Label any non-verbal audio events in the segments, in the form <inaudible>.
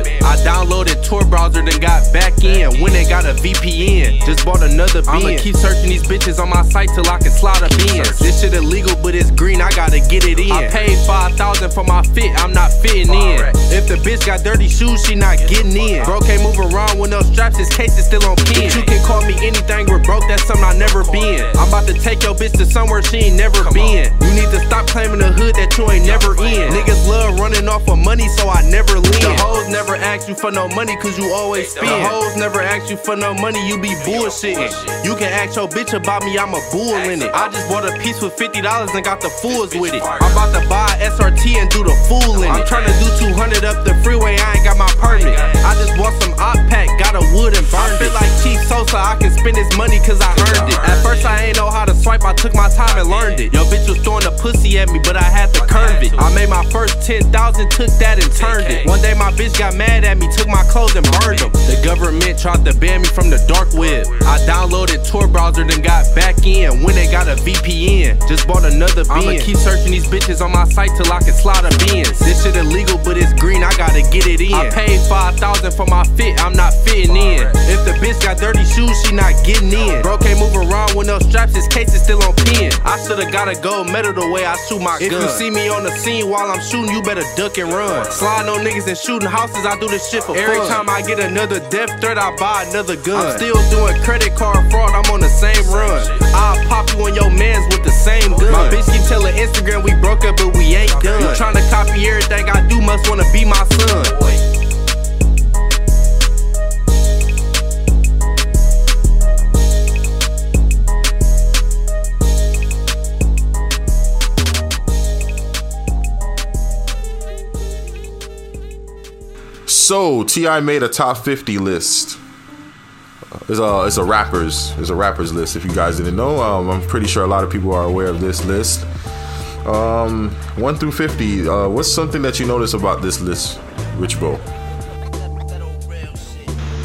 I downloaded Tor browser, then got in. When they got a VPN, just bought another bin. I'ma keep searching these bitches on my site till I can slide a bin. This shit illegal, but it's green, I gotta get it in. I paid 5000 for my fit, I'm not fitting in. If the bitch got dirty shoes, she not getting in. Bro can't move around with no straps, his case is still on pin. But You can call me anything, we're broke, that's something I never been. I'm about to take your bitch to somewhere she ain't never been. You need to stop claiming the hood that you ain't never in. Niggas love running off of money, so I never lean. The hoes never ask you for no money, cause you always spend. The hoes never ask you for no money, you be bullshitting. You can ask your bitch about me, I'm a bull in it. I just bought a piece with $50 and got the fools with it. I'm about to buy SRT and do the fool in it. I'm trying to do 200 up the freeway, I ain't Chief I can spend this money cause I earned it. At first I ain't know how to swipe, I took my time and learned it. Yo bitch was throwing a pussy at me, but I had to curve it. I made my first 10,000, took that and turned it. One day my bitch got mad at me, took my clothes and burned them. The government tried to ban me from the dark web. I downloaded Tor browser, then got back in. When they got a VPN, just bought another bin. I'ma keep searching these bitches on my site till I can slide a bins. This shit illegal, but it's green, I gotta get it in. I paid 5000 for my fit, I'm not fitting in. If the bitch got dirty shoes, she not getting in. Bro can't move around with no straps, his case is still on pin. I should've got a gold medal the way I shoot my gun. If you see me on the scene while I'm shooting, you better duck and run. Sliding on niggas and shooting houses, I do this shit for Every fun. time I get another death threat, I buy another gun. I'm still doing credit card fraud, I'm on the same run. I'll pop you on your mans with the same gun. My bitch keep telling Instagram we broke up, but we ain't done. You tryna copy everything I do, must wanna be my son. So Ti made a top 50 list. It's a it's a rappers it's a rappers list. If you guys didn't know, um, I'm pretty sure a lot of people are aware of this list. Um, one through 50. Uh, what's something that you notice about this list, Rich Bo?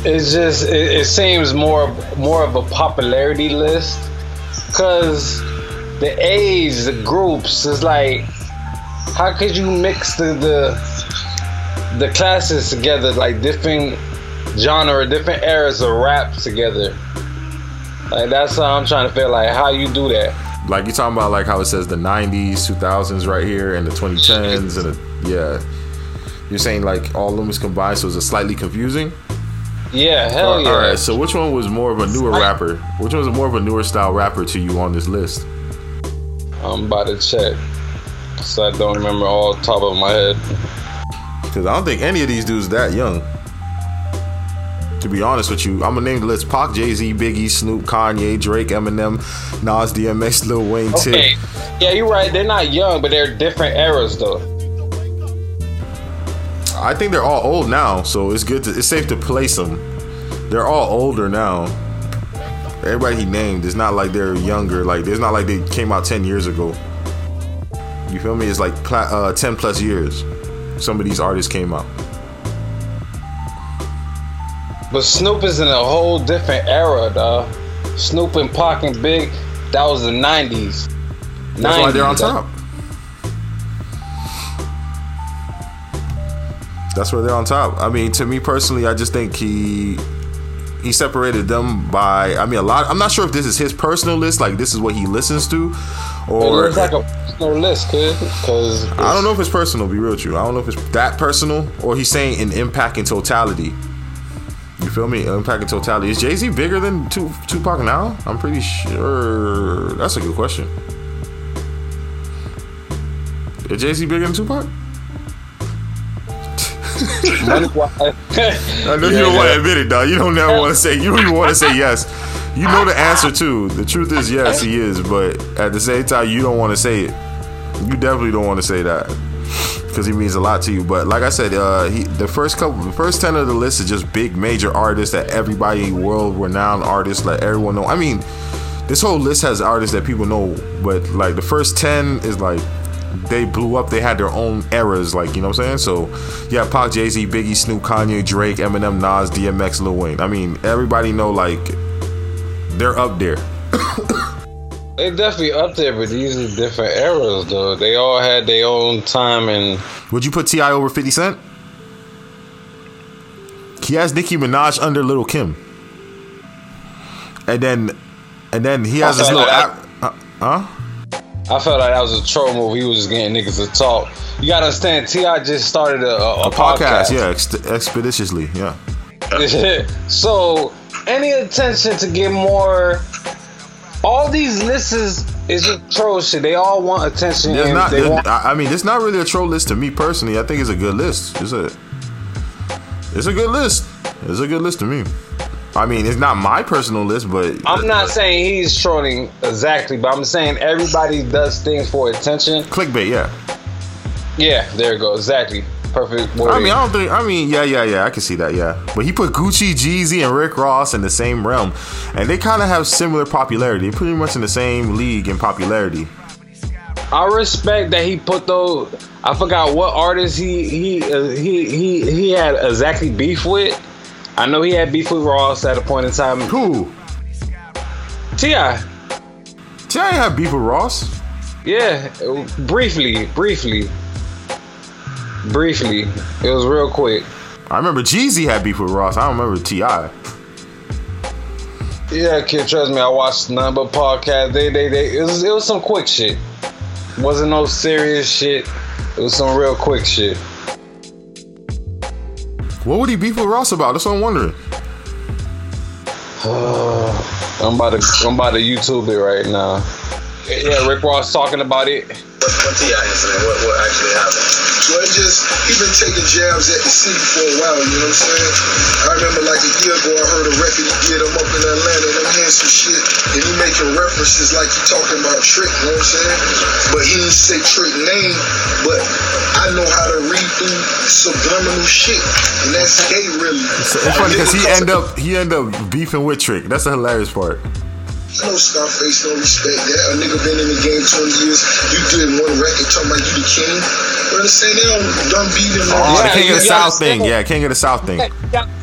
It's just it, it seems more more of a popularity list because the age, the groups is like, how could you mix the the the classes together, like different genre, different eras of rap together. Like that's how I'm trying to feel like how you do that. Like you talking about like how it says the 90s, 2000s right here, and the 2010s, and the, yeah. You're saying like all of them is combined, so it's a slightly confusing. Yeah, hell uh, yeah. All right, so which one was more of a newer rapper? Which one was more of a newer style rapper to you on this list? I'm about to check, so I don't remember all top of my head. Because I don't think any of these dudes that young. To be honest with you, I'm gonna name the list: Pac, Jay Z, Biggie, Snoop, Kanye, Drake, Eminem, Nas, DMX, Lil Wayne, okay. Tip. Yeah, you're right. They're not young, but they're different eras, though. I think they're all old now, so it's good to it's safe to place them. They're all older now. Everybody he named, it's not like they're younger. Like it's not like they came out ten years ago. You feel me? It's like uh, ten plus years some of these artists came out. But Snoop is in a whole different era, though. Snoop and Pac and Big, that was the 90s. That's 90s, why they're on top. That's where they're on top. I mean, to me personally, I just think he he separated them by I mean a lot I'm not sure if this is his personal list like this is what he listens to or it's like a personal list because I don't know if it's personal be real with you I don't know if it's that personal or he's saying an impact in totality you feel me impact in totality is Jay-Z bigger than Tupac now I'm pretty sure that's a good question is Jay-Z bigger than Tupac. <laughs> I know you don't want to admit it, dog. You don't never want to say. You don't even want to say yes. You know the answer too. The truth is yes, he is. But at the same time, you don't want to say it. You definitely don't want to say that because he means a lot to you. But like I said, uh, he the first couple, the first ten of the list is just big major artists that everybody, world renowned artists, let everyone know. I mean, this whole list has artists that people know, but like the first ten is like they blew up. They had their own eras, like you know what I'm saying. So yeah, Pac, Jay Z, Biggie, Snoop, Kanye, Drake, Eminem, Nas, DMX, Lil Wayne. I mean, everybody know like they're up there. They definitely up there, but these are different eras, though. They all had their own time and. Would you put Ti over Fifty Cent? He has Nicki Minaj under Little Kim, and then, and then he has this little. like App, uh, huh? I felt like that was a troll move. He was just getting niggas to talk. You gotta understand, Ti just started a, a, A podcast, yeah, ex- expeditiously, yeah. <laughs> so any attention to get more. All these lists is, is just troll shit. They all want attention. There's not. there's- want, I mean, it's not really a troll list to me personally. I think it's a good list. It's a. It's a good list. It's a good list to me. I mean, it's not my personal list, but I'm not saying he's trolling exactly, but I'm saying everybody does things for attention. clickbait. Yeah. Yeah, there you go. Exactly. Perfect. I mean, I don't think. I mean, yeah, yeah, yeah. I can see that. Yeah, but he put Gucci, Jeezy, and Rick Ross in the same realm, and they kind of have similar popularity. Pretty much in the same league in popularity. I respect that he put those. I forgot what artist he he uh, he he he had exactly beef with. I know he had beef with Ross at a point in time. Who? Ti, Ti have beef with Ross. yeah, briefly, briefly, briefly. It was real quick. I remember Jeezy had beef with Ross. I don't remember Ti. Yeah, kid, trust me. I watched none but podcasts. They they they. It was it was some quick shit. Wasn't no serious shit. It was some real quick shit. What would he beef with Ross about? That's what I'm wondering. <sighs> I'm about to I'm about to YouTube it right now. Yeah, Rick Ross talking about it. What, what the incident? What, what actually happened? Well, it just he been taking jabs at the city for a while. You know what I'm saying? I remember like a year ago, I heard a record he did him up in Atlanta, and I'm hearing some shit, and he making references like he talking about Trick. You know what I'm saying? But he didn't say Trick name. But I know how to read through subliminal shit, and that's gay, really. It's, it's funny <laughs> because he end up he end up beefing with Trick. That's the hilarious part. No Scarface, no respect that. A nigga been in the game 20 years. You did one record talking about you the king. You understand? They don't done beat him. Oh, Yeah, the King of the South thing. Yeah, King of the South thing.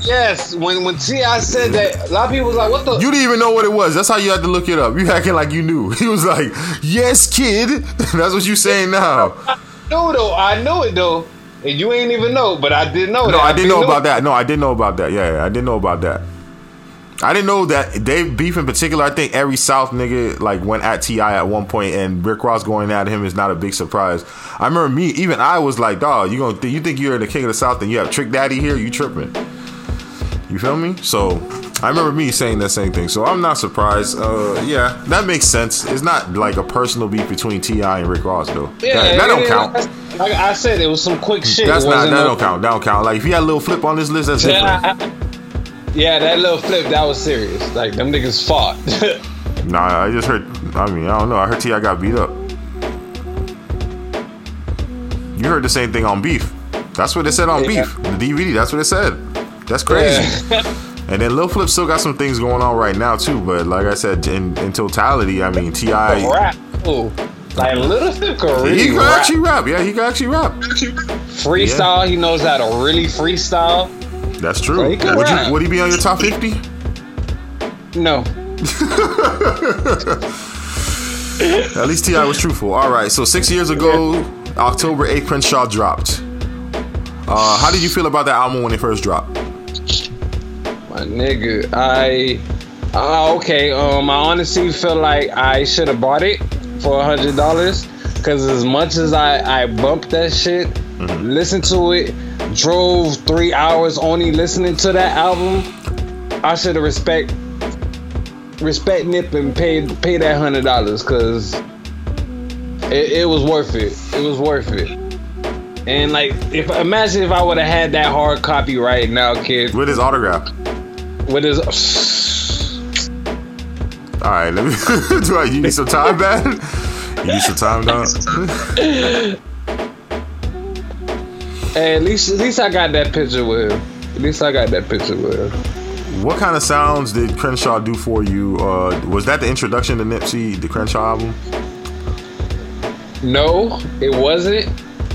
Yes, when when Ti said that, a lot of people was like, "What the?" You didn't even know what it was. That's how you had to look it up. You acting like you knew. <laughs> He was like, "Yes, kid." <laughs> That's what you saying now. I knew though. I knew it though, and you ain't even know, but I did know. No, that. I didn't know knew- about that. No, I didn't know about that. Yeah, yeah, I didn't know about that. I didn't know that they beef in particular. I think every South nigga like went at Ti at one point, and Rick Ross going at him is not a big surprise. I remember me, even I was like, "Dog, you gonna th- you think you're the king of the South, and you have Trick Daddy here? You tripping?" You feel me? So I remember me saying that same thing. So I'm not surprised. Uh, yeah, that makes sense. It's not like a personal beef between Ti and Rick Ross though. Yeah, that, that don't count. Like I said, it was some quick shit. That's not. That don't count. That don't count. Like if you had a little flip on this list, that's different. Yeah, yeah, that little flip, that was serious. Like them niggas fought. <laughs> Nah, I just heard. I mean, I don't know. I heard Ti got beat up. You heard the same thing on Beef. That's what it said on Yeah. Beef. The DVD. That's what it said. That's crazy. <laughs> And then Lil Flip still got some things going on right now too. But like I said, in, in totality, I mean, Ti. rap. Ooh. Like Little Flip can really He can rap. actually rap. Yeah, he can actually rap. freestyle. He knows how to really freestyle. That's true. Yeah, he can Would you? Would he be on your top fifty? No. <laughs> At least Ti was truthful. All right. So six years ago, October eighth, Crenshaw dropped. Uh, how did you feel about that album when it first dropped? My nigga, I uh, okay. Um, I honestly feel like I should have bought it for a hundred dollars. Cause as much as I I bumped that shit, listened to it, drove three hours only listening to that album, I should have respect respect Nip and paid pay that hundred dollars. Cause it, it was worth it. It was worth it. And like, if imagine if I would have had that hard copy right now, kid, With his autograph. with his. All right, let me. <laughs> do I? You need some time, man. You need some time, dog. <laughs> Hey, at least at least I got that picture with him. At least I got that picture with him. What kind of sounds did Crenshaw do for you? Uh, was that the introduction to Nipsey, the Crenshaw album? No, it wasn't.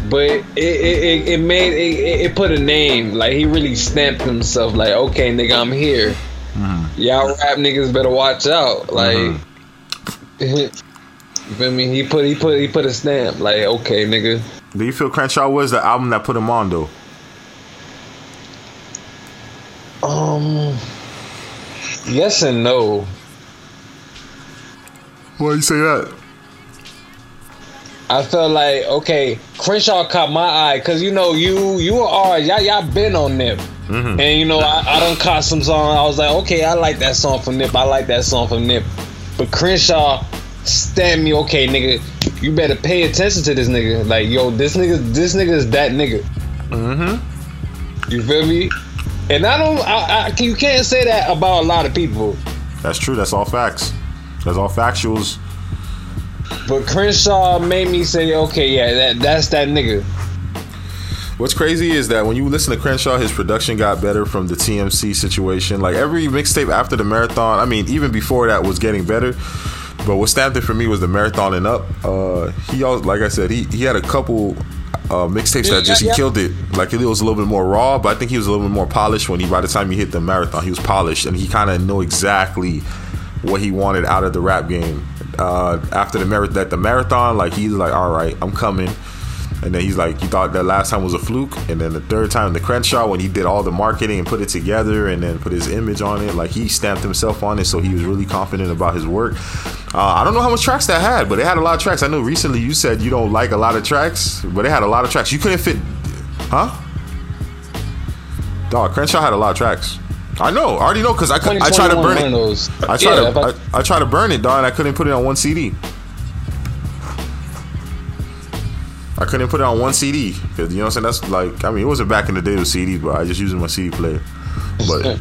But it it, it, it made it, it put a name. Like he really stamped himself. Like okay, nigga, I'm here. Y'all rap niggas better watch out. Like, <laughs> you feel me? He put he put he put a stamp. Like okay, nigga. Do you feel Crenshaw was the album that put him on though? Um. Yes and no. Why you say that? I felt like okay, Crenshaw caught my eye because you know you you are y'all y'all been on Nip, and you know I, I done caught some song. I was like, okay, I like that song from Nip. I like that song from Nip, but Crenshaw stamped me. Okay, nigga, you better pay attention to this nigga. Like yo, this nigga this nigga is that nigga. Mm-hmm. You feel me? And I don't. I, I you can't say that about a lot of people. That's true. That's all facts. That's all factuals. But Crenshaw made me say, okay, yeah, that that's that nigga. What's crazy is that when you listen to Crenshaw, his production got better from the TMC situation. Like every mixtape after the marathon, I mean, even before that was getting better. But what stamped it for me was the marathon and up. Uh, he also, like I said, he he had a couple uh, mixtapes that just yeah, yeah. he killed it. Like it was a little bit more raw, but I think he was a little bit more polished when he by the time he hit the marathon, he was polished and he kind of knew exactly what he wanted out of the rap game. Uh, after the mar- that the marathon, like he's like, all right, I'm coming. And then he's like, you thought that last time was a fluke. And then the third time, the Crenshaw, when he did all the marketing and put it together and then put his image on it, like he stamped himself on it. So he was really confident about his work. Uh, I don't know how much tracks that had, but it had a lot of tracks. I know recently you said you don't like a lot of tracks, but it had a lot of tracks. You couldn't fit, huh? Dog, Crenshaw had a lot of tracks. I know, I already know because I, I tried to burn it. I tried Yeah, to I, I tried to burn it, dog, and I couldn't put it on one CD. I couldn't put it on one CD because you know what I'm saying. That's like I mean it wasn't back in the day with CDs, but I just using my CD player. But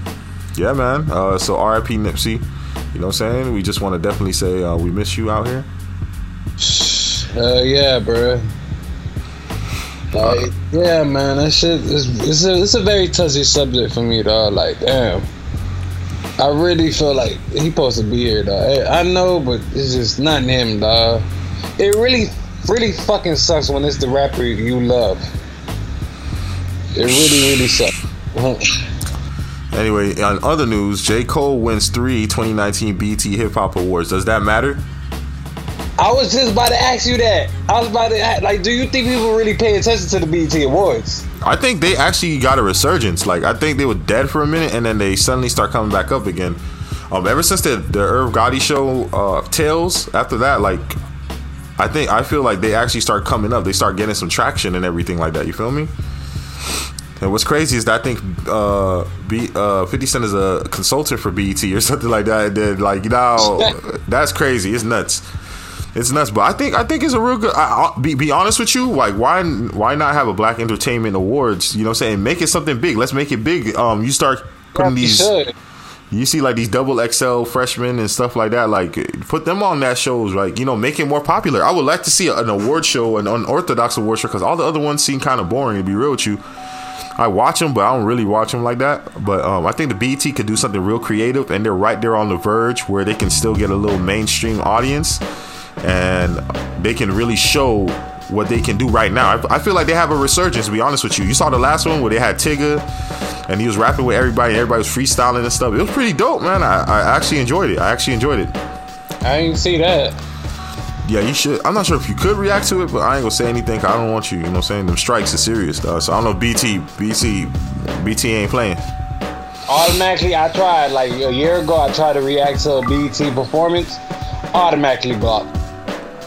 yeah, man. Uh, so R.I.P. Nipsey. You know what I'm saying? We just want to definitely say uh, we miss you out here. Uh, yeah, bro. Like, yeah, man, that shit is it's a it's a very touchy subject for me, dog. Like, damn, I really feel like he supposed to be here, dog. I I know, but it's just not him, dog. It really, really fucking sucks when it's the rapper you love. It really, really sucks. <laughs> Anyway, on other news, J. Cole wins three 2019 BET Hip Hop Awards. Does that matter? I was just about to ask you that. I was about to ask, like, do you think people really pay attention to the BET Awards? I think they actually got a resurgence. Like I think they were dead for a minute, and then they suddenly start coming back up again. Um, ever since the the Irv Gotti show, uh, Tales. After that, like I think I feel like they actually start coming up. They start getting some traction and everything like that. You feel me? And what's crazy is that I think uh, B, uh, 50 Cent is a consultant for BET or <laughs> something like that. And then, like, you know, <laughs> that's crazy. It's nuts. It's nuts. But I think I think it's a real good. I, be be honest with you. Like, why why not have a Black Entertainment Awards? You know, what I'm saying make it something big. Let's make it big. Um, you start putting You these. should. You see like these double XL freshmen and stuff like that. Like put them on that shows. Like you know, make it more popular. I would like to see an award show, an unorthodox award show, because all the other ones seem kind of boring. To be real with you, I watch them, but I don't really watch them like that. But um, I think the BET could do something real creative, and they're right there on the verge where they can still get a little mainstream audience, and they can really show what they can do right now. I, I feel like they have a resurgence. To be honest with you, you saw the last one where they had Tigger, and he was rapping with everybody, and everybody was freestyling and stuff. It was pretty dope, man. I, I actually enjoyed it. I actually enjoyed it. I didn't see that. Yeah, you should. I'm not sure if you could react to it, but I ain't gonna say anything. I don't want you. You know what I'm saying? Them strikes are serious, though. So I don't know. BET, BET, BET ain't playing. Automatically, I tried like a year ago. I tried to react to a BET performance. Automatically blocked.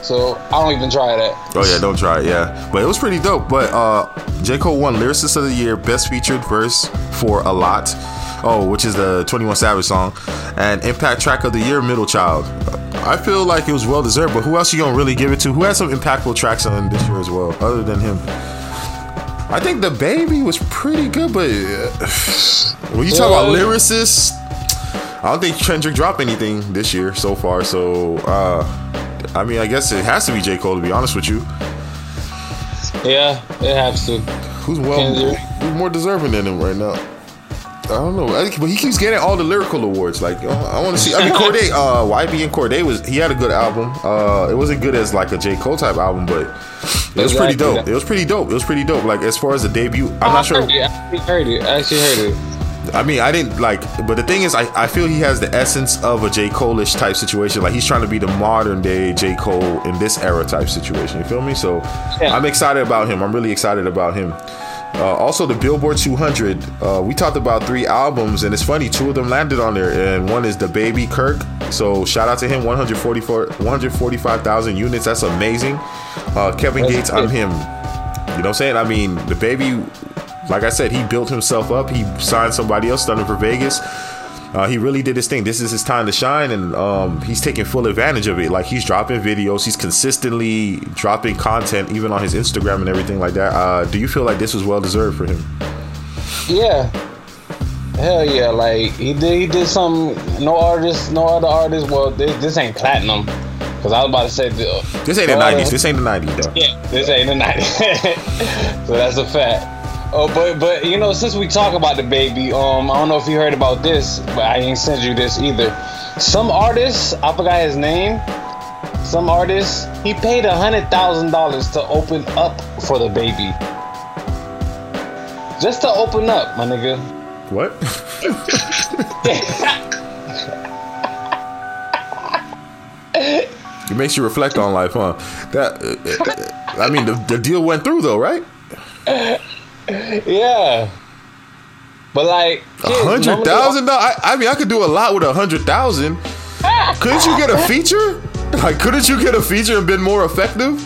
So I don't even try that. Oh yeah, don't try it. Yeah, but it was pretty dope. But uh, J Cole won Lyricist of the Year, Best Featured Verse for a lot. Oh, which is the 21 Savage song, and Impact Track of the Year, Middle Child. I feel like it was well deserved, but who else you gonna really give it to? Who had some impactful tracks on this year as well, other than him? I think DaBaby was pretty good, but uh, <sighs> when you talk about lyricists, I don't think Kendrick dropped anything this year so far. So, uh, I mean, I guess it has to be J. Cole to be honest with you. Yeah, it has to. Who's well, who's more deserving than him right now? I don't know, I but he keeps getting all the lyrical awards. Like, uh, I want to see. I mean, Cordae, <laughs> uh, YB and Cordae was he had a good album. Uh, it wasn't good as like a J. Cole type album, but it was pretty dope. It was pretty dope. It was pretty dope. Like as far as the debut, I'm not sure. I actually heard it. I actually heard it. I mean, I didn't like, but the thing is, I, I feel he has the essence of a J. Cole-ish type situation. Like he's trying to be the modern day J. Cole in this era type situation. You feel me? So Yeah. I'm excited about him. I'm really excited about him. Uh, also, the Billboard 200. Uh, we talked about three albums, and it's funny, two of them landed on there, and one is DaBaby Kirk. So shout out to him, 144, 145,000 units. That's amazing. Uh, Kevin Gates. I'm him. You know what I'm saying? I mean, DaBaby, like I said, he built himself up. He signed somebody else, Stunna 4 Vegas. Uh, he really did his thing. This is his time to shine, and um, he's taking full advantage of it. Like he's dropping videos, he's consistently dropping content, even on his Instagram and everything like that. Uh, do you feel like this was well deserved for him? Yeah. Hell yeah! Like he did, he did some. No artist, no other artist. Well, this, this ain't platinum. Cause I was about to say the, This ain't the '90s. This ain't the '90s, though. Yeah, this ain't the night. <laughs> so that's a fact. Oh, but but you know, since we talk about DaBaby, um, I don't know if you heard about this, but I ain't sent you this either. Some artist, I forgot his name. Some artist, he paid a hundred thousand dollars to open up for DaBaby. Just to open up, my nigga. What? <laughs> it makes you reflect on life, huh? That uh, uh, I mean, the, the deal went through though, right? Yeah. But like, A hundred thousand dollars. I, I mean, I could do a lot with a hundred thousand. Couldn't you get a <laughs> feature? Like, couldn't you get a feature and been more effective?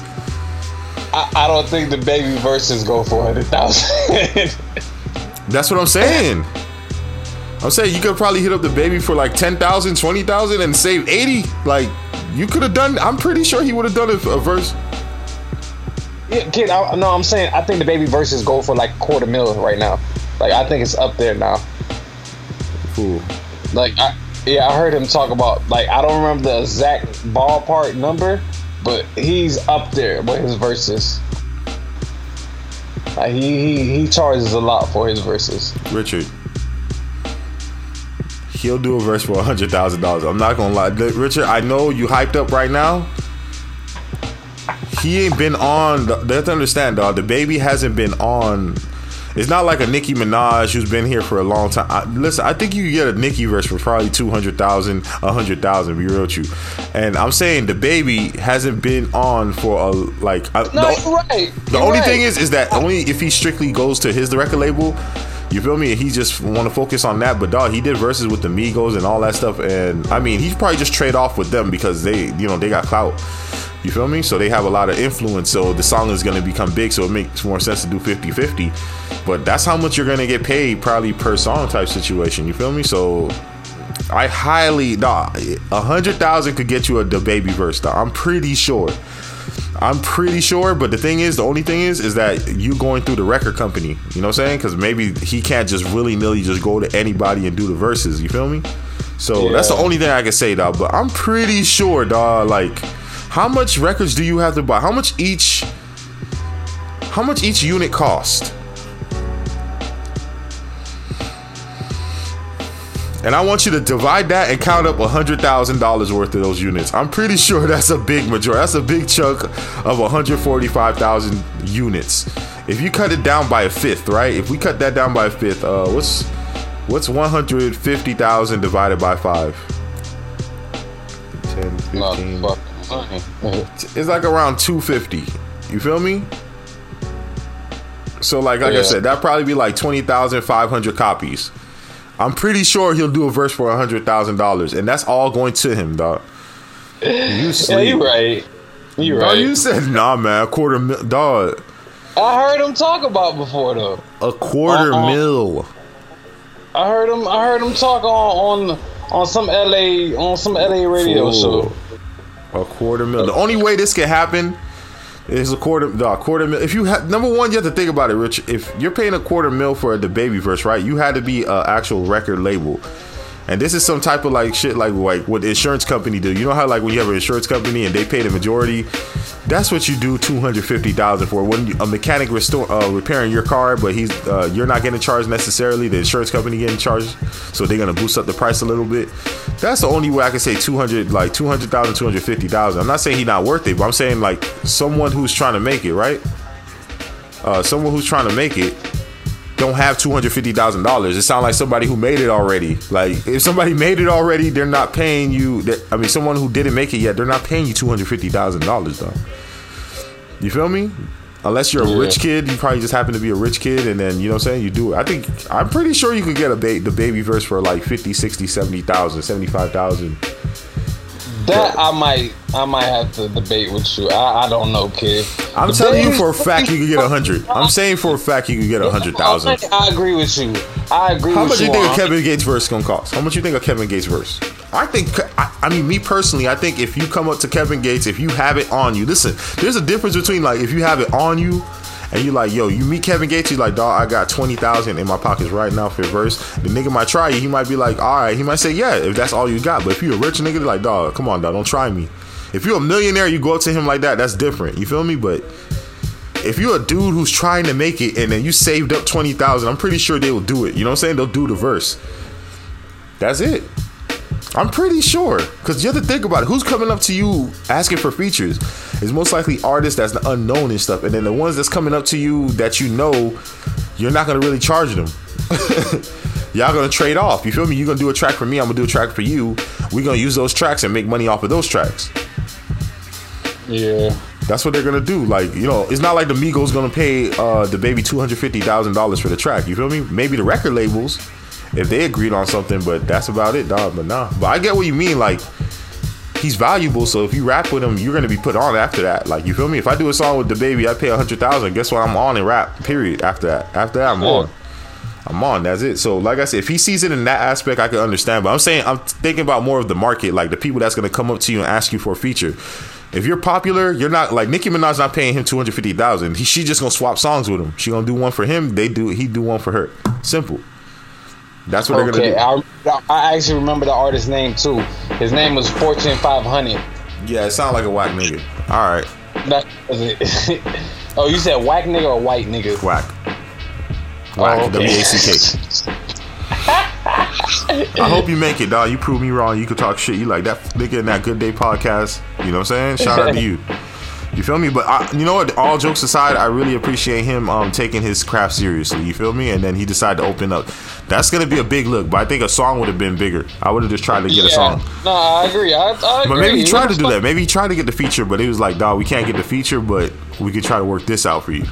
I, I don't think DaBaby verses go for hundred thousand. That's what I'm saying. I'm saying you could probably hit up DaBaby for like 10,000, 20,000 and save 80. Like, you could have done, I'm pretty sure he would have done it for a verse. Yeah, kid, I, no, I'm saying I think DaBaby verses go for like quarter mil right now. Like I think it's up there now. Cool. Like I, yeah, I heard him talk about like I don't remember the exact ballpark number, but he's up there with his verses. Like he he, he charges a lot for his verses. Richard. He'll do a verse for a hundred thousand dollars. I'm not gonna lie, Richard. I know you hyped up right now. He ain't been on. They have to understand, dog. DaBaby hasn't been on. It's not like a Nicki Minaj who's been here for a long time. I, listen, I think you could get a Nicki verse for probably two hundred thousand, a hundred thousand. Be real with you, and I'm saying DaBaby hasn't been on for a like. I, No, the- you're right. the only right. thing is, is that only if he strictly goes to his record label, you feel me? And he just want to focus on that. But dog, he did verses with the Migos and all that stuff. And I mean, he probably just trade off with them because they, you know, they got clout. You feel me? So they have a lot of influence. So the song is gonna become big. So it makes more sense to do 50-50. But that's how much you're gonna get paid probably per song type situation. You feel me? So I highly, dog, a hundred thousand could get you a DaBaby verse. Dog. I'm pretty sure. I'm pretty sure, but the thing is, the only thing is, is that you going through the record company. You know what I'm saying? Because maybe he can't just willy nilly just go to anybody and do the verses. You feel me? So that's the only thing I can say, dog. But I'm pretty sure, dog. Like, how much records do you have to buy? How much each? How much each unit cost? And I want you to divide that and count up hundred thousand dollars worth of those units. I'm pretty <laughs> sure that's a big majority. That's a big chunk of 145,000 units. If you cut it down by a fifth, right? If we cut that down by a fifth, uh, what's what's 150,000 divided by five? 10, 15. Motherfucking It's like around 250. You feel me? So like like I said, that'd probably be like 20,500 copies. I'm pretty sure he'll do a verse for $100,000 and that's all going to him, dog. You <laughs> Yeah, sleep. you right. You Dog, right. you said nah, man. A quarter mil, dog. I heard him talk about before though. A quarter Uh-uh. mil. I heard him. I heard him talk on on on some LA on some LA radio Fool. show. A quarter mil. The only way this can happen, is a quarter, the quarter mil. If you number one, you have to think about it, Rich. If you're paying a quarter mil for DaBaby verse, right? You had to be an actual record label. And this is some type of like shit, like like what insurance company do. You know how like when you have an insurance company and they pay the majority, that's what you do two hundred fifty thousand for. When a mechanic restore uh, repairing your car, but he's uh, you're not getting charged necessarily. The insurance company getting charged, so they're gonna boost up the price a little bit. That's the only way I can say two hundred, like 200,000, 250,000. I'm not saying he's not worth it, but I'm saying like someone who's trying to make it, right? Uh, someone who's trying to make it don't have two hundred fifty thousand dollars. It sounds like somebody who made it already. Like if somebody made it already, they're not paying you. That I mean, someone who didn't make it yet, they're not paying you two hundred fifty thousand dollars though. You feel me? Unless you're a Yeah. rich kid, you probably just happen to be a rich kid, and then you know what I'm saying. You do it. I think I'm pretty sure you could get a ba- DaBaby verse for like 50, 60, 70,000, 75,000. That I might, I might have to debate with you. I, I don't know, kid. I'm The telling you for a fact you could get a hundred. I'm saying for a fact you could get a hundred thousand. I agree with you. I agree How much you. you think a Kevin Gates verse gonna cost? How much you think a Kevin Gates verse? I think. I, I mean, me personally, I think if you come up to Kevin Gates, if you have it on you, listen. There's a difference between like if you have it on you. And you like, yo, you meet Kevin Gates, you like, dog, I got twenty thousand in my pockets right now for a verse. The nigga might try you, he might be like, all right, he might say, yeah, if that's all you got. But if you're a rich nigga, like, dog, come on, dog, don't try me. If you're a millionaire, you go up to him like that, that's different. You feel me? But if you're a dude who's trying to make it and then you saved up 20,000, I'm pretty sure they will do it. You know what I'm saying? They'll do the verse. That's it. I'm pretty sure. Because you have to think about it. Who's coming up to you asking for features? It's most likely artists that's unknown and stuff. And then the ones that's coming up to you that you know, you're not going to really charge them. <laughs> Y'all gonna trade off. You feel me? You're gonna do a track for me. I'm gonna do a track for you. We're gonna use those tracks and make money off of those tracks. Yeah. That's what they're gonna do. Like, you know, it's not like the Migos gonna pay uh DaBaby two hundred fifty thousand dollars for the track. You feel me? Maybe the record labels, if they agreed on something, but that's about it, dog. But nah. But I get what you mean. Like, he's valuable. So if you rap with him, you're gonna be put on after that. Like, you feel me? If I do a song with DaBaby, I pay a hundred thousand. Guess what? I'm on and rap. Period. After that, after that, I'm Yeah. on. I'm on. That's it. So, like I said, if he sees it in that aspect, I can understand. But I'm saying I'm thinking about more of the market, like the people that's gonna come up to you and ask you for a feature. If you're popular, you're not like Nicki Minaj not paying him two hundred fifty thousand. He she just gonna swap songs with him. She gonna do one for him. They do he do one for her. Simple. That's what Okay. they're gonna do. I, I actually remember the artist's name too. His name was Fortune 500. Yeah, it sounds like a whack nigga. All right, That was it. <laughs> oh, you said whack nigga or white nigga? whack. Oh, whack. Oh, okay. W A C K. <laughs> I hope you make it, dog. You prove me wrong. You could talk shit. You like that nigga in that Good Day podcast. You know what I'm saying? Shout out to you. <laughs> You feel me? But I, you know what? All jokes aside, I really appreciate him um, taking his craft seriously. You feel me? And then he decided to open up. That's gonna be a big look. But I think a song would have been bigger. I would have just tried to get a song. No, I agree. I, I agree. But maybe he tried to do that. Maybe he tried to get the feature, but it was like, dog, we can't get the feature, but we could try to work this out for you.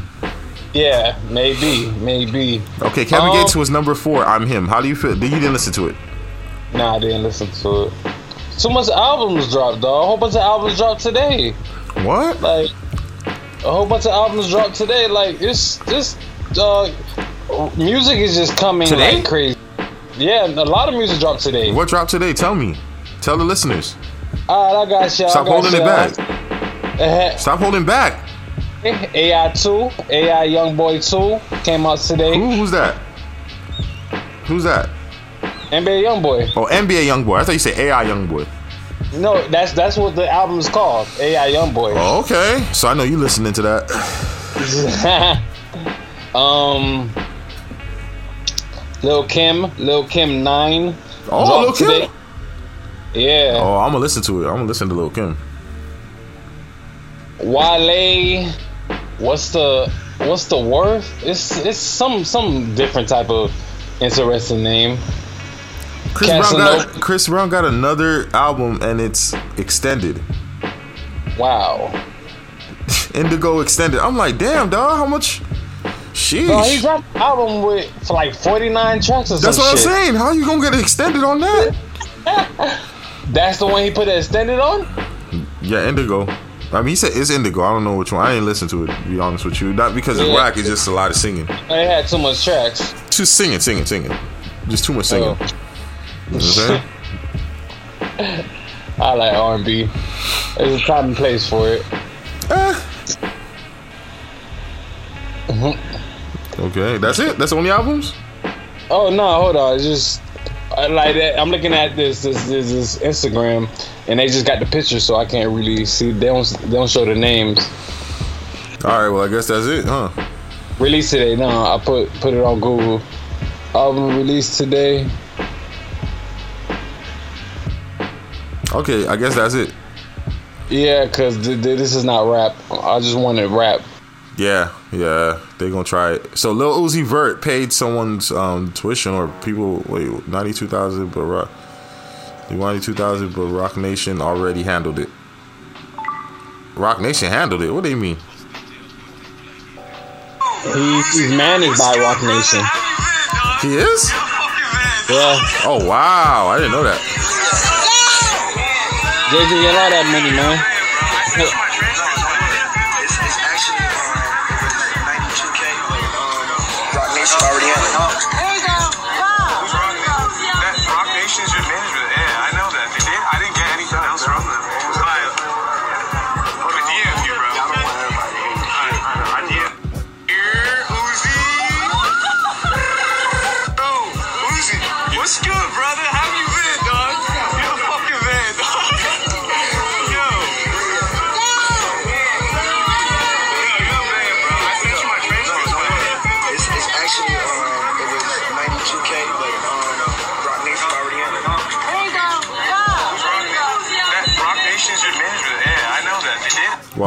Yeah, maybe, maybe. Okay, Kevin Um, Gates was number four. I'm him. How do you feel? Did you didn't listen to it? Nah, I didn't listen to it. Too much albums dropped, dog. A whole bunch of albums dropped today. What? Like, a whole bunch of albums dropped today. Like, it's just, uh, music is just coming Today? like crazy. Yeah, a lot of music dropped today. What dropped today? Tell me. Tell the listeners. All right, I got you. Stop got holding it y'all. back. Uh, Stop holding back. AI two, AI Young Boy two came out today. Who, who's that? Who's that? NBA Young Boy. Oh, NBA Young Boy. I thought you said AI Youngboy. No, that's that's what the album is called. AI Youngboy. Oh, okay. So I know you listening to that. <laughs> um, Lil Kim, Lil Kim nine. Oh, Lil Kim? Yeah. Oh, I'm gonna listen to it. I'm gonna listen to Lil Kim. Wale. What's the what's the worth? It's it's some some different type of interesting name. Chris Brown got Chris Brown got another album and it's extended. Wow. Indigo extended. I'm like, damn, dog. How much? Sheesh. Bro, he dropped an album with for like 49 tracks or That's some what I'm saying. How you gonna get extended on that? <laughs> That's the one he put it extended on? Yeah, Indigo. I mean, he said it's Indigo. I don't know which one. I ain't listen to it. To be honest with you, not because it's Yeah. whack. It's just a lot of singing. They had too much tracks. Just singing, singing, singing. Just too much singing. Oh. You know what I'm saying? I like R&B. There's a time and place for it. Eh, Okay, that's it. That's the only albums. Oh no, hold on. It's just I like that. I'm looking at this this, this this Instagram, and they just got the picture, so I can't really see. They don't they don't show the names. All right, well I guess that's it, huh? Release today. No, I put put it on Google. Album released today. Okay, I guess that's it. Yeah, cause th- th- this is not rap. I just wanted rap. Yeah, yeah, they gonna try it. So Lil Uzi Vert paid someone's um, tuition or people wait ninety two thousand, but Rock ninety two thousand, but Roc Nation already handled it. Roc Nation handled it. What do you mean? He's, he's managed by Roc Nation. He is? Yeah, Oh wow, I didn't know that. Jay Z get all that money, man.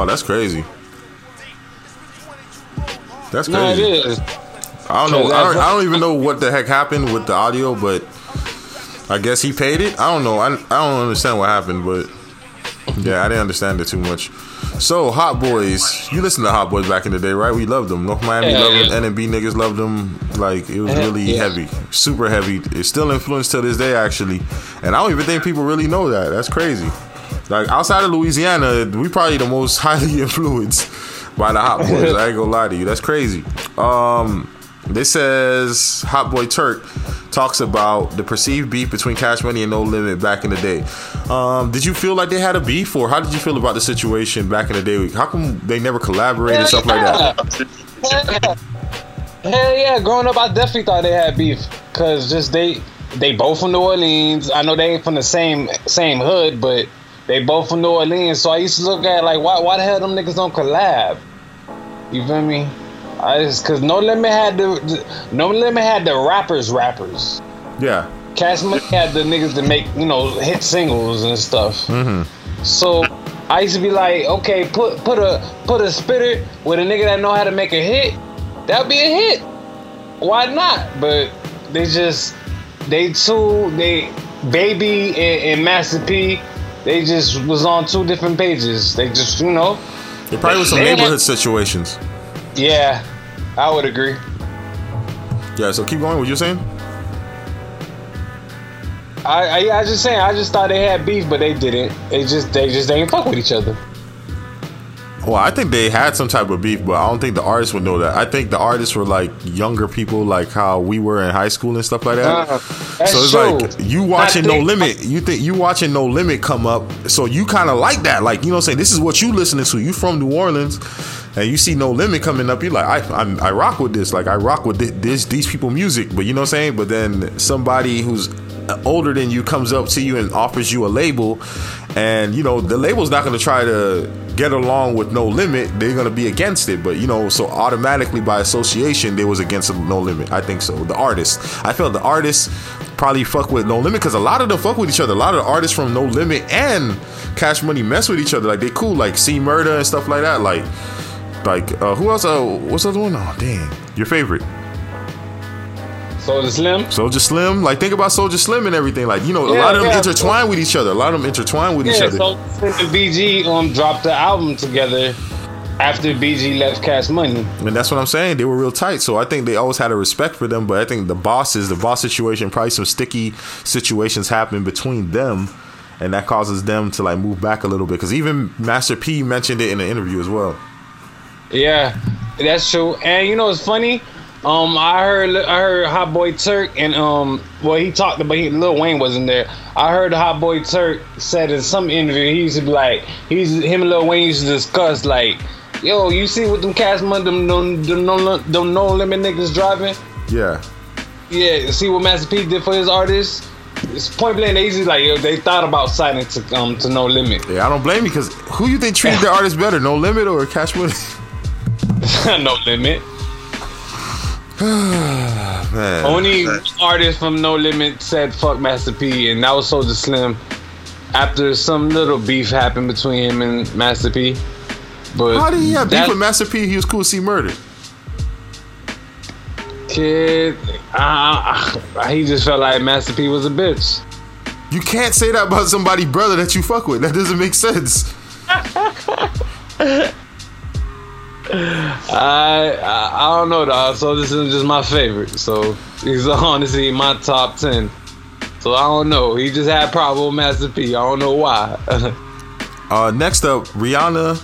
That's crazy. That's No, it crazy. I don't know. I don't, I don't even know what the heck happened with the audio, but I guess he paid it. I don't know. I, I don't understand what happened, but yeah, I didn't understand it too much. So, Hot Boys, you listened to Hot Boys back in the day, right? We loved them. North Miami Yeah, loved yeah. them. NB niggas loved them. Like it was really yeah. heavy, super heavy. It's still influenced to this day, actually. And I don't even think people really know that. That's crazy. Like outside of Louisiana, we probably the most <laughs> highly influenced by the Hot Boys. I ain't gonna lie to you. That's crazy. Um, this says Hot Boy Turk talks about the perceived beef between Cash Money and No Limit back in the day. Um, did you feel like they had a beef, or how did you feel about the situation back in the day? How come they never collaborated, and stuff like that? Hell yeah, growing up, I definitely thought they had beef, cause just they they both from New Orleans. I know they ain't from the same same hood, but they both from New Orleans. So I used to look at like, why why the hell them niggas don't collab? You feel me? I just cause No Limit had the No Limit had the rappers rappers. Yeah, Cash Money had the niggas to make you know hit singles and stuff. Mm-hmm. So I used to be like, okay, put put a put a spitter with a nigga that know how to make a hit. That'd be a hit. Why not? But they just they two they baby and, and Master P. They just was on two different pages. They just you know, it probably was some had- neighborhood situations. yeah, I would agree. Yeah, so keep going. What you saying? I, I I just saying I just thought they had beef, but they didn't. They just they just didn't fuck with each other. Well, I think they had some type of beef, but I don't think the artists would know that. I think the artists were like younger people, like how we were in high school and stuff like that. Uh, so it's true. like you watching I No Limit, you think you watching No Limit come up, so you kind of like that, like you know, what I'm saying this is what you listening to. You from New Orleans, and you see No Limit coming up, you like I I'm, I rock with this, like I rock with thi- this these people music, but you know what I'm saying. But then somebody who's older than you comes up to you and offers you a label, and you know the label's not going to try to get along with No Limit. They're to be against it, but you know, so automatically by association, they was against No Limit. I think so. The artists, I felt the artists probably fuck with No Limit because a lot of them fuck with each other. A lot of the artists from No Limit and Cash Money mess with each other. Like they cool, like C Murder and stuff like that. Like, like uh, who else? Uh, what's the other one? Oh, dang, your favorite. Soulja Slim. Soulja Slim, like think about Soulja Slim and everything. Like you know, a lot of them yeah. intertwine with each other. A lot of them intertwine with each Yeah, other. so and BG um dropped the album together after BG left Cash Money. And that's what I'm saying. They were real tight. So I think they always had a respect for them. But I think the bosses, the boss situation, probably some sticky situations happen between them. And that causes them to like move back a little bit. Because even Master P mentioned it in an interview as well. Yeah, that's true. And you know it's funny. Um, I heard I heard Hot Boy Turk and um, well he talked about he, Lil Wayne wasn't there. I heard Hot Boy Turk said in some interview he used to be like he's him and Lil Wayne used to discuss like yo, you see what them cast them, them, them, them, no, them no limit niggas driving? Yeah. Yeah, see what Master P did for his artists? It's point blank easy. Like yo, they thought about signing to um to No Limit. Yeah, I don't blame you because who you think treated the <laughs> artist better, No Limit or Cash Money? <laughs> no Limit. <sighs> Man. Only artist from No Limit said fuck Master P, and that was Soulja Slim. After some little beef happened between him and Master P. But How did he have beef with Master P? He was cool to C-Murder. kid, uh, he just felt like Master P was a bitch. You can't say that about somebody brother that you fuck with. That doesn't make sense. <laughs> I, I I don't know, dog. So this is just my favorite. So he's <laughs> honestly my top ten. So I don't know. He just had with Master P. I don't know why. <laughs> Uh, next up, Rihanna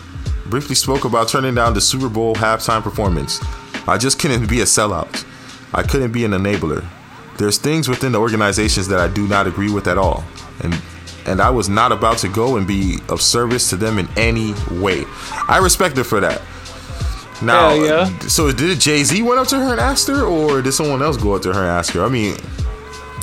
briefly spoke about turning down the Super Bowl halftime performance. I just couldn't be a sellout. I couldn't be an enabler. There's things within the organizations that I do not agree with at all. And and I was not about to go and be of service to them in any way. I respect her for that. Now, Hell yeah. so did Jay Z went up to her and asked her, or did someone else go up to her and ask her? I mean,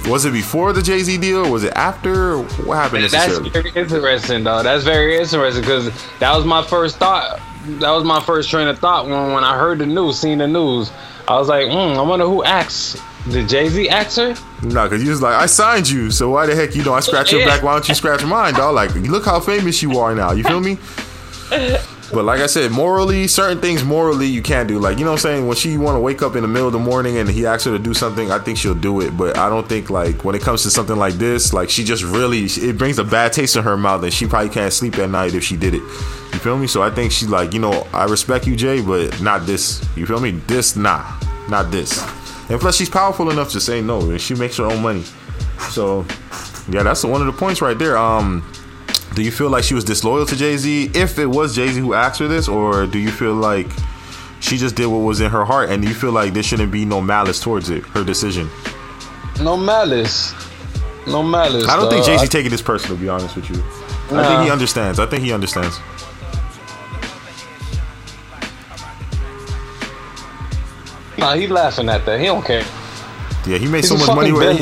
was it before the Jay Z deal? Was it after? What happened? That's very interesting, though. That's very interesting because that was my first thought. That was my first train of thought when, when I heard the news, seen the news. I was like, mm, I wonder who asked. Did Jay Z ask her? No, because you was like, I signed you, so why the heck you know I scratch your <laughs> Yeah. back? Why don't you scratch mine, dog? Like, look how famous you are now. You feel me? <laughs> But like I said, morally, certain things morally you can't do. Like, you know what I'm saying? When she want to wake up in the middle of the morning and he asks her to do something, I think she'll do it. But I don't think like when it comes to something like this, like she just really it brings a bad taste in her mouth and she probably can't sleep at night if she did it. You feel me? So I think she's like, you know, I respect you, Jay, but not this. You feel me? This, nah, not this. And plus, she's powerful enough to say no, and she makes her own money. So, yeah, that's one of the points right there. Um, do you feel like she was disloyal to Jay Z? If it was Jay Z who asked her this, or do you feel like she just did what was in her heart, and you feel like there shouldn't be no malice towards it, her decision? No malice. No malice. I don't think. Jay Z taking this personal. To be honest with you, I think he understands. I think he understands. Nah, he laughing at that. He don't care. Yeah, he made He's so much money. with-.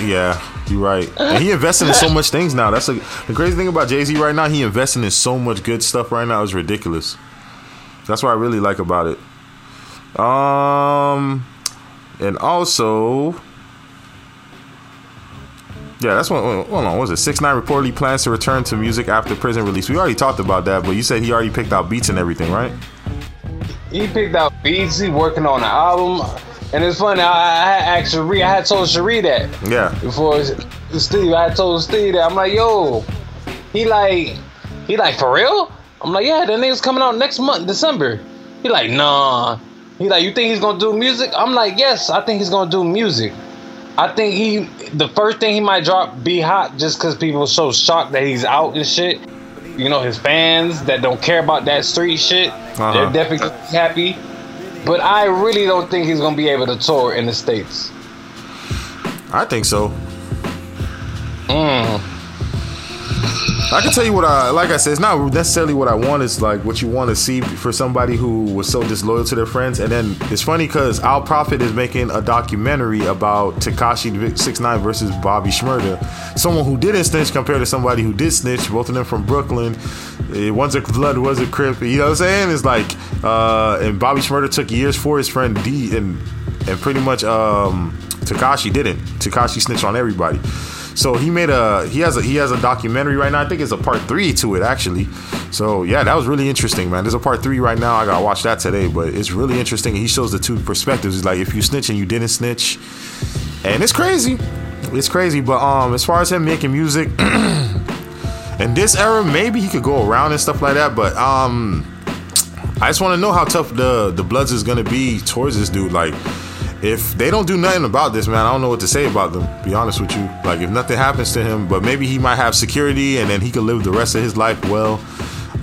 Yeah, you're right. And he invested in so <laughs> much things now. That's a, the crazy thing about Jay Z right now. He investing in so much good stuff right now is ridiculous. That's what I really like about it. Um, and also, yeah, that's one. Hold on, what was it? Six Nine reportedly plans to return to music after prison release. We already talked about that, but you said he already picked out beats and everything, right? He picked out beats. He working on an album. And it's funny. I, I asked Cherie. I had told Cherie that Yeah. before Steve. I had told Steve that I'm like, yo, he like, he like for real. I'm like, yeah, the nigga's coming out next month, December. He like, nah. He like, you think he's gonna do music? I'm like, yes, I think he's gonna do music. I think he, the first thing he might drop, be hot, just cause people are so shocked that he's out and shit. You know, his fans that don't care about that street shit, Uh-huh. they're definitely happy. But I really don't think he's gonna be able to tour in the states. I think so. Mm. I can tell you what I like. I said it's not necessarily what I want. It's like what you want to see for somebody who was so disloyal to their friends. And then it's funny because Al Prophet is making a documentary about Tekashi Six Nine versus Bobby Shmurda, someone who didn't snitch compared to somebody who did snitch. Both of them from Brooklyn. One's a blood, one's a crip. You know what I'm saying? It's like, uh, and Bobby Shmurda took years for his friend D, and and pretty much um, Tekashi didn't. Tekashi snitched on everybody. So he made a he has a he has a documentary right now. I think it's a part three to it actually. So yeah, that was really interesting, man. There's a part three right now. I gotta watch that today, but it's really interesting. He shows the two perspectives. He's like if you snitch and you didn't snitch, and it's crazy. It's crazy. But um, as far as him making music <clears throat> in this era, maybe he could go around and stuff like that. But um, I just want to know how tough the the Bloods is gonna be towards this dude. Like, if they don't do nothing about this, man, I don't know what to say about them. Be honest with you. Like, if nothing happens to him, but maybe he might have security and then he could live the rest of his life well.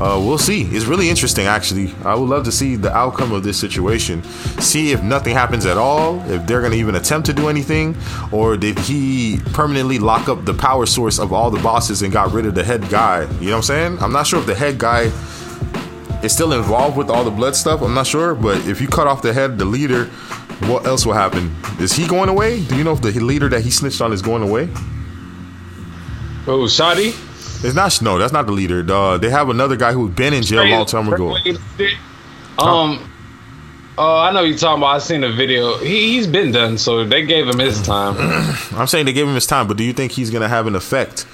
Uh, we'll see. It's really interesting, actually. I would love to see the outcome of this situation. See if nothing happens at all, if they're going to even attempt to do anything, or did he permanently lock up the power source of all the bosses and got rid of the head guy? You know what I'm saying? I'm not sure if the head guy is still involved with all the blood stuff. I'm not sure, but if you cut off the head, the leader, what else will happen? Is he going away? Do you know if the leader that he snitched on is going away? Oh, Shotti? It's not. No, that's not the leader. The, they have another guy who's been in jail a long time ago. Um. Oh, I know you're talking about. I seen the video. He he's been done, so they gave him his time. <clears throat> I'm saying they gave him his time, but do you think he's gonna have an effect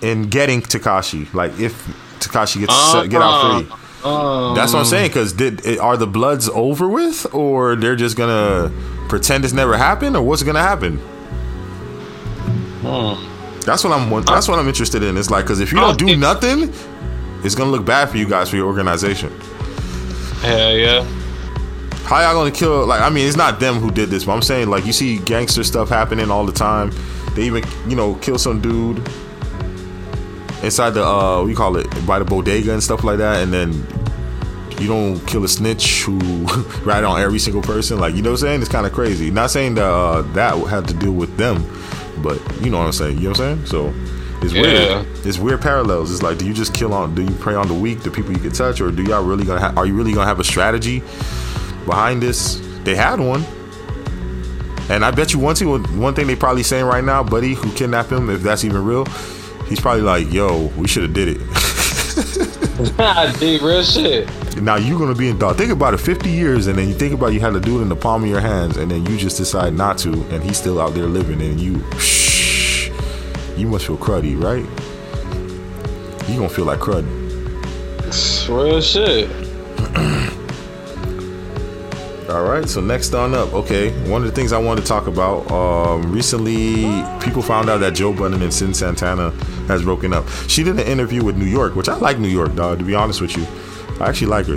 in getting Tekashi? Like if Tekashi gets Uh, get out free. Um, That's what I'm saying. Because did are the Bloods over with, or they're just gonna pretend it's never happened, or what's gonna happen? That's what I'm. That's what I'm interested in. It's like because if you don't do nothing, it's gonna look bad for you guys for your organization. Hell yeah. How y'all gonna kill? Like, I mean, it's not them who did this, but I'm saying like you see gangster stuff happening all the time. They even you know kill some dude inside the uh, you call it by the bodega and stuff like that, and then you don't kill a snitch who <laughs> rat on every single person. Like you know what I'm saying? It's kind of crazy. Not saying that uh, that had to do with them, but you know what I'm saying. You know what I'm saying? So. It's Yeah. weird. It's weird parallels. It's like, do you just kill on? Do you prey on the weak, the people you can touch, or do y'all really gonna? Ha- are you really gonna have a strategy behind this? They had one, and I bet you one thing. One thing they probably saying right now, buddy, who kidnapped him, if that's even real, he's probably like, "Yo, we should have did it." <laughs> Dude, real shit. now you're gonna be in dog. Think about it, fifty years, and then you think about you had to do it in the palm of your hands, and then you just decide not to, and he's still out there living, and you, shh, you must feel cruddy, right? You gonna feel like crud. Real shit. <clears throat> All right, so next on up, okay, one of the things I wanted to talk about. Um, recently, people found out that Joe Budden and Cyn Santana has broken up. She did an interview with New York, which I like New York, dog. To be honest with you, I actually like her.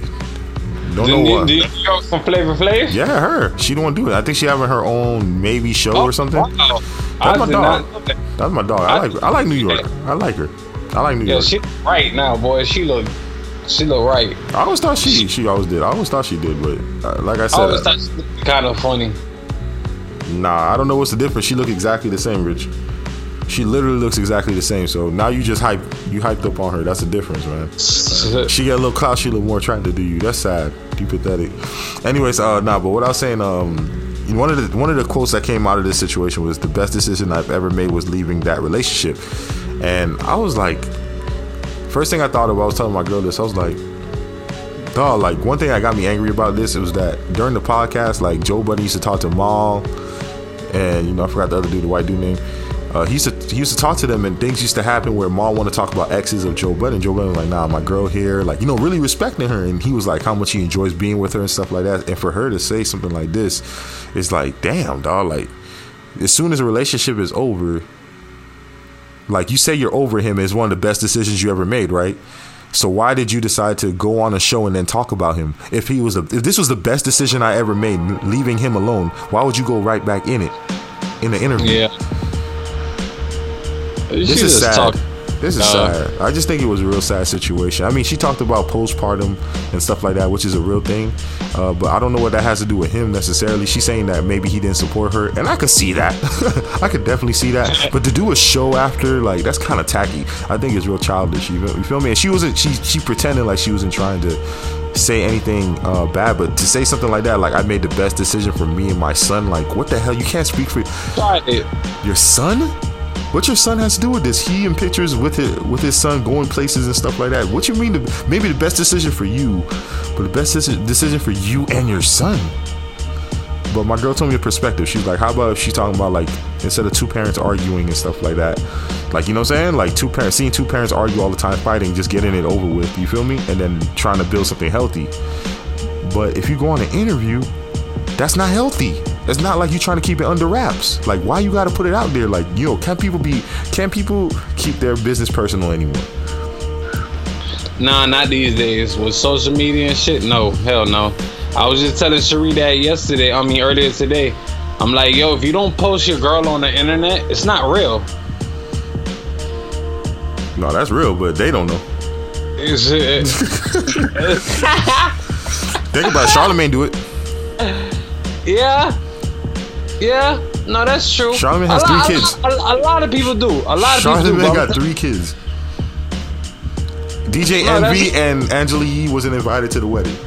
Don't know Do, what. do you go from Flavor Flav? Yeah, her. She don't do it. I think she having her own maybe show Oh, or something. Wow. That's I my dog. that. That's my dog. I like. I like New York. I like her. I like New Yeah, York. Yeah, she right now, boy. She look, she look right. I always thought she. She always did. I always thought she did, but uh, like I said, I always uh, thought she looked kind of funny. Nah, I don't know what's the difference. She look exactly the same, Rich. She literally looks exactly the same. So now you just hype you hyped up on her. That's the difference, man. She got a little clout. She look more attractive to do you. That's sad. You pathetic. Anyways, uh, nah. But what I was saying, um, one of the one of the quotes that came out of this situation was the best decision I've ever made was leaving that relationship, and I was like, first thing I thought of, I was telling my girl this. I was like, dog. Like one thing that got me angry about this it was that during the podcast, like Joe Budden used to talk to Mal, and you know I forgot the other dude, the white dude name. Uh, he used to he used to talk to them, and things used to happen where Mal wanted to talk about exes of Joe Budden. Joe Budden was like, "Nah, my girl here," like you know, really respecting her, and he was like, how much he enjoys being with her and stuff like that. And for her to say something like this, it's like, damn, dog. Like, as soon as a relationship is over, like you say you're over him is one of the best decisions you ever made, right? So why did you decide to go on a show and then talk about him? If he was a, if this was the best decision I ever made, leaving him alone, why would you go right back in it in the interview? Yeah. This is sad. talk- This is Uh, sad. I just think it was a real sad situation. I mean, she talked about postpartum and stuff like that, which is a real thing. Uh, but I don't know what that has to do with him necessarily. She's saying that maybe he didn't support her, and I could see that. <laughs> I could definitely see that. But to do a show after, like, that's kind of tacky. I think it's real childish. You feel, you feel me? And she wasn't. She she pretended like she wasn't trying to say anything uh, bad, but to say something like that, like I made the best decision for me and my son. Like, what the hell? You can't speak for your son? What your son has to do with this? He in pictures with his with his son going places and stuff like that. What you mean? The, maybe the best decision for you, but the best decision for you and your son. But my girl told me a perspective. She was like, "How about if she's talking about like instead of two parents arguing and stuff like that, like you know what I'm saying? Like two parents seeing two parents argue all the time, fighting, just getting it over with. You feel me? And then trying to build something healthy. But if you go on an interview, that's not healthy. It's not like you're trying to keep it under wraps. Like why you got to put it out there? Like yo, can people be? Can people keep their business personal anymore? Nah, not these days. With social media and shit, no, hell no. I was just telling Cherie that yesterday. I mean earlier today. I'm like, yo, if you don't post your girl on the internet, it's not real. No, that's real, but they don't know. It's, it, <laughs> <laughs> Think about it. Charlemagne do it. yeah, yeah. No, that's true. Charlemagne has a lot, three kids. lot- A, a lot of people do. A lot of people do. Charlemagne but got three kids. DJ No, Envy and Angela Yee wasn't invited to the wedding. <laughs>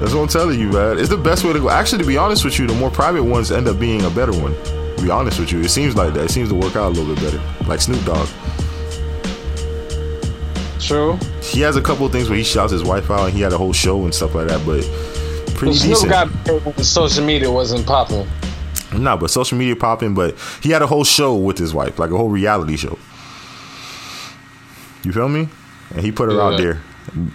That's what I'm telling you, man. It's the best way to go. Actually, to be honest with you, the more private ones end up being a better one. To be honest with you, it seems like that. It seems to work out a little bit better. Like Snoop Dogg. True. He has a couple of things where he shouts his wife out and he had a whole show and stuff like that, but pretty Snoop decent. got social media wasn't popping. Nah, but social media popping, but he had a whole show with his wife, like a whole reality show. You feel me? And he put her out there.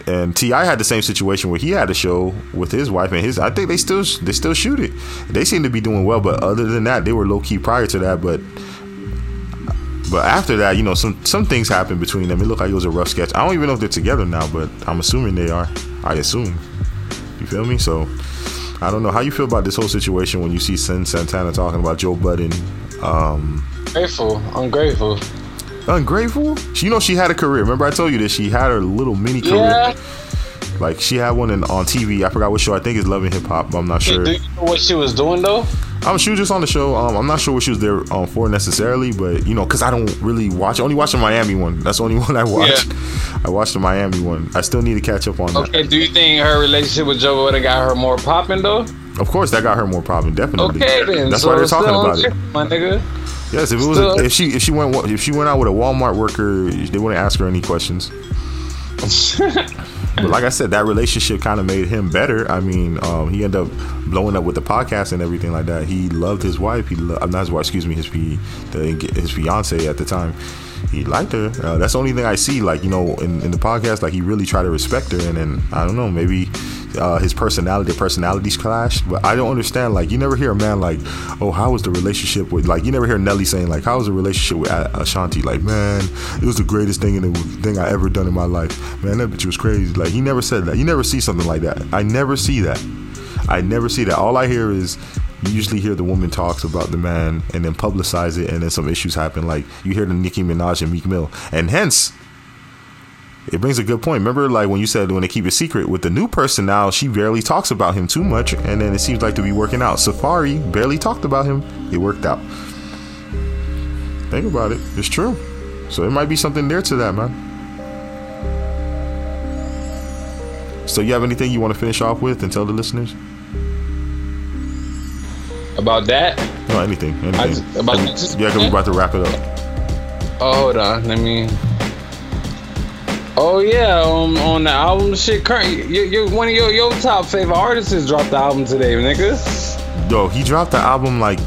And T.I. had the same situation where he had a show with his wife and his. I think they still they still shoot it. They seem to be doing well, but other than that, they were low key prior to that. But but after that, you know, some some things happened between them. It looked like it was a rough sketch. I don't even know if they're together now, but I'm assuming they are. I assume. You feel me? So I don't know how you feel about this whole situation when you see Cyn Santana talking about Joe Budden. Um, Grateful. Ungrateful. ungrateful. She, you know, she had a career. Remember, I told you that she had her little mini career. Yeah. Like she had one in, on TV. I forgot what show. I think it's Love and Hip Hop. But I'm not sure. Do you know what she was doing though? Um, she was just on the show. Um, I'm not sure what she was there um, for necessarily, but you know, cause I don't really watch. I only watch the Miami one. That's the only <laughs> one I watched. I watched the Miami one. I still need to catch up on that. Okay. Do you think her relationship with Joe would have got her more popping though? Of course, that got her more problem. Definitely. Okay then. That's so why they're talking about it. my nigga. Yes, if it was a, if she if she went if she went out with a Walmart worker, they wouldn't ask her any questions. <laughs> but like I said, that relationship kind of made him better. I mean, um, he ended up blowing up with the podcast and everything like that. He loved his wife. He lo- uh, not his wife, excuse me, his his fiance at the time. He liked her. Uh, that's the only thing I see. Like you know, in, in the podcast, like he really tried to respect her, and then I don't know, maybe uh, his personality, personalities clashed. But I don't understand. Like you never hear a man like, oh, how was the relationship with? Like you never hear Nelly saying like, how was the relationship with Ashanti? Like man, it was the greatest thing and the thing I ever done in my life. Man, that bitch was crazy. Like he never said that. You never see something like that. I never see that. I never see that. All I hear is you usually hear the woman talks about the man and then publicize it, and then some issues happen. Like you hear the Nicki Minaj and Meek Mill, and hence it brings a good point. Remember, like when you said when they keep it secret with the new person now, she barely talks about him too much, and then it seems like to be working out. Safari barely talked about him. It worked out. Think about it. It's true. So it might be something there to that, man. So you have anything you want to finish off with and tell the listeners? About that? No, anything. Anything. I just, about just, yeah, because we're about to wrap it up. Oh, hold on. Let me. Oh yeah, um, on the album shit. Current, you, you, one of your your top favorite artists has dropped the album today, nigga. Yo, he dropped the album like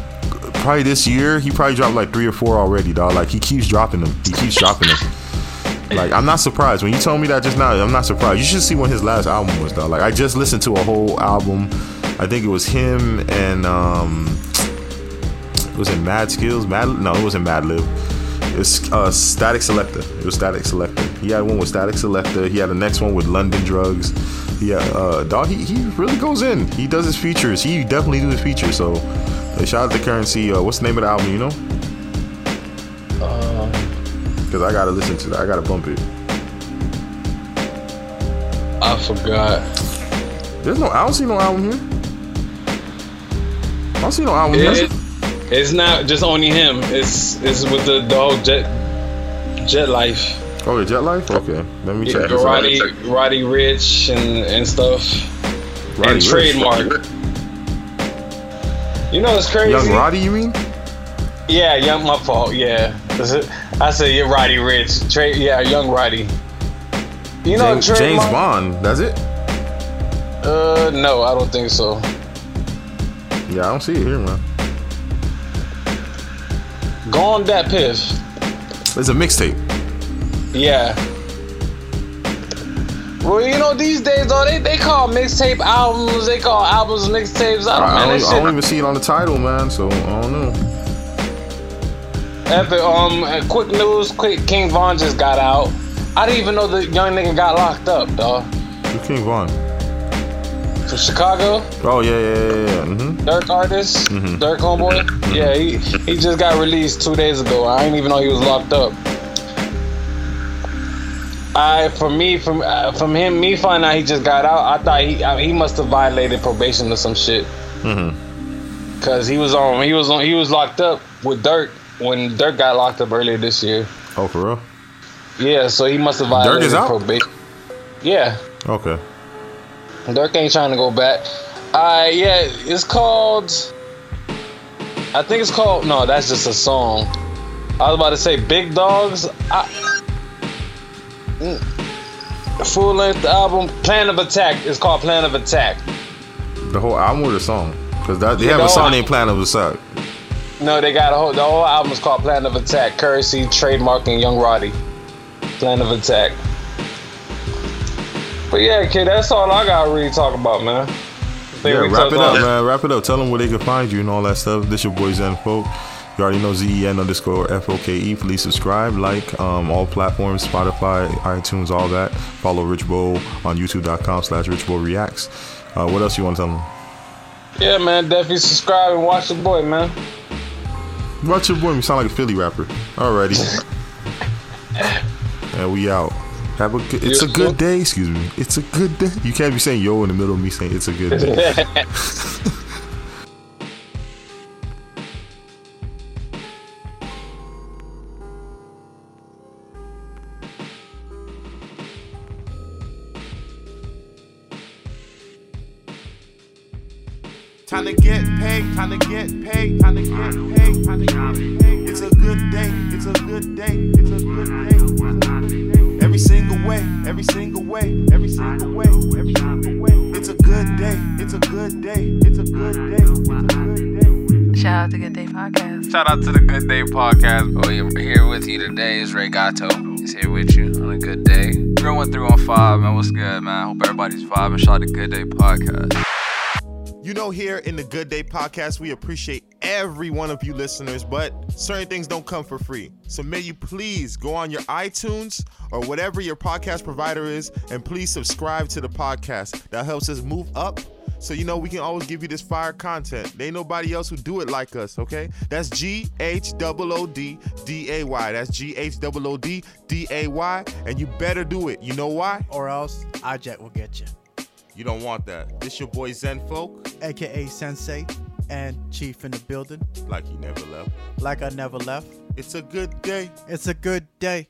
probably this year. He probably dropped like three or four already, dog. Like he keeps dropping them. He keeps dropping them. Like I'm not surprised when you told me that just now. I'm not surprised. You should see when his last album was, dog. Like I just listened to a whole album. I think it was him and um, it was it Mad Skills? Mad? No, it wasn't Madlib. It's uh, Statik Selektah. It was Statik Selektah. He had one with Statik Selektah. He had the next one with London Drugs. Yeah, uh, dog. He, he really goes in. He does his features. He definitely do his features. So, uh, shout out to Currency. Uh, what's the name of the album? You know? Um Because I gotta listen to that. I gotta bump it. I forgot. There's no. I don't see no album here. I don't see no album It, it's not just only him. It's it's with the, the whole jet jet life. Oh, the Jet Life. Okay, let me Yeah, check. this out. Roddy Roddy Ricch and and stuff. Roddy and Ricch. trademark. You know it's crazy. Young Roddy, you mean? Yeah, young. My fault. Yeah, I said you're Roddy Ricch. Trade. Yeah, young Roddy. You know James, James Bond. That's it. Uh, no, I don't think so. Yeah, I don't see it here, man. Gone that piff. It's a mixtape. Yeah. Well, you know these days though, they, they call mixtape albums. They call albums mixtapes. I don't, I, I, don't, I don't even see it on the title, man. So I don't know. Epic, um, uh, quick news. Quick, King Von just got out. I didn't even know the young nigga got locked up, dog. Who's King Von? From Chicago, Oh yeah, yeah, yeah, yeah. Mm-hmm. Durk artist, Mhm. Durk homeboy. Yeah, he he just got released two days ago. I didn't even know he was locked up. I, for me, from uh, from him, me finding out he just got out, I thought he I, he must have violated probation or some shit. Mm-hmm. Cause he was on he was on he was locked up with Durk when Durk got locked up earlier this year. Oh, for real? Yeah, so he must have violated Durk is out? probation. Yeah, Okay. Durk ain't trying to go back. Uh yeah, it's called I think it's called no, that's just a song. I was about to say Big Dogs. I, Mm. full length album Plan of Attack. It's called Plan of Attack. The whole album or the song? Because they Yeah, have a song named Plan of Attack. No, they got a whole the whole album is called Plan of Attack. Currency trademarking Young Roddy. Plan of Attack. But yeah, kid, that's all I gotta really talk about, man. Yeah, wrap it up, on- man. Wrap it up. Tell them where they can find you and all that stuff. This your boy Zen Folk. You already know Z-E-N underscore F-O-K-E. Please subscribe, like um, all platforms, Spotify, iTunes, all that. Follow Rich Bull on youtube.com slash Rich Bull Reacts. Uh, what else you want to tell them? Yeah, man, definitely subscribe and watch the boy, man. Watch your boy. You sound like a Philly rapper. Alrighty. <laughs> and we out. Have a good, it's a good sir. day. Excuse me. It's a good day. You can't be saying yo in the middle of me saying it's a good day. <laughs> Time to get paid, time to get paid, time to get paid, time to every single way, every single way, every single way. It's a good day, it's a good day, it's a good day, it's a good day. Shout out to the Good Day Podcast. Shout out to the Good Day Podcast. Oh, yeah, here with you today is Ray Gato. He's here with you on a good day. Growing through on five, man. What's good, man? Hope everybody's vibing. Shout out to Good Day Podcast. You know, here in the Good Day Podcast, we appreciate every one of you listeners, but certain things don't come for free. So may you please go on your iTunes or whatever your podcast provider is and please subscribe to the podcast. That helps us move up. So you know we can always give you this fire content. There ain't nobody else who do it like us, okay? That's G H O O D D A Y. That's G H O O D D A Y. And you better do it. You know why? or else iJet will get you. You don't want that. This your boy Zen Folk, AKA Sensei and Chief in the building. like he never left. Like I never left. It's a good day. It's a good day.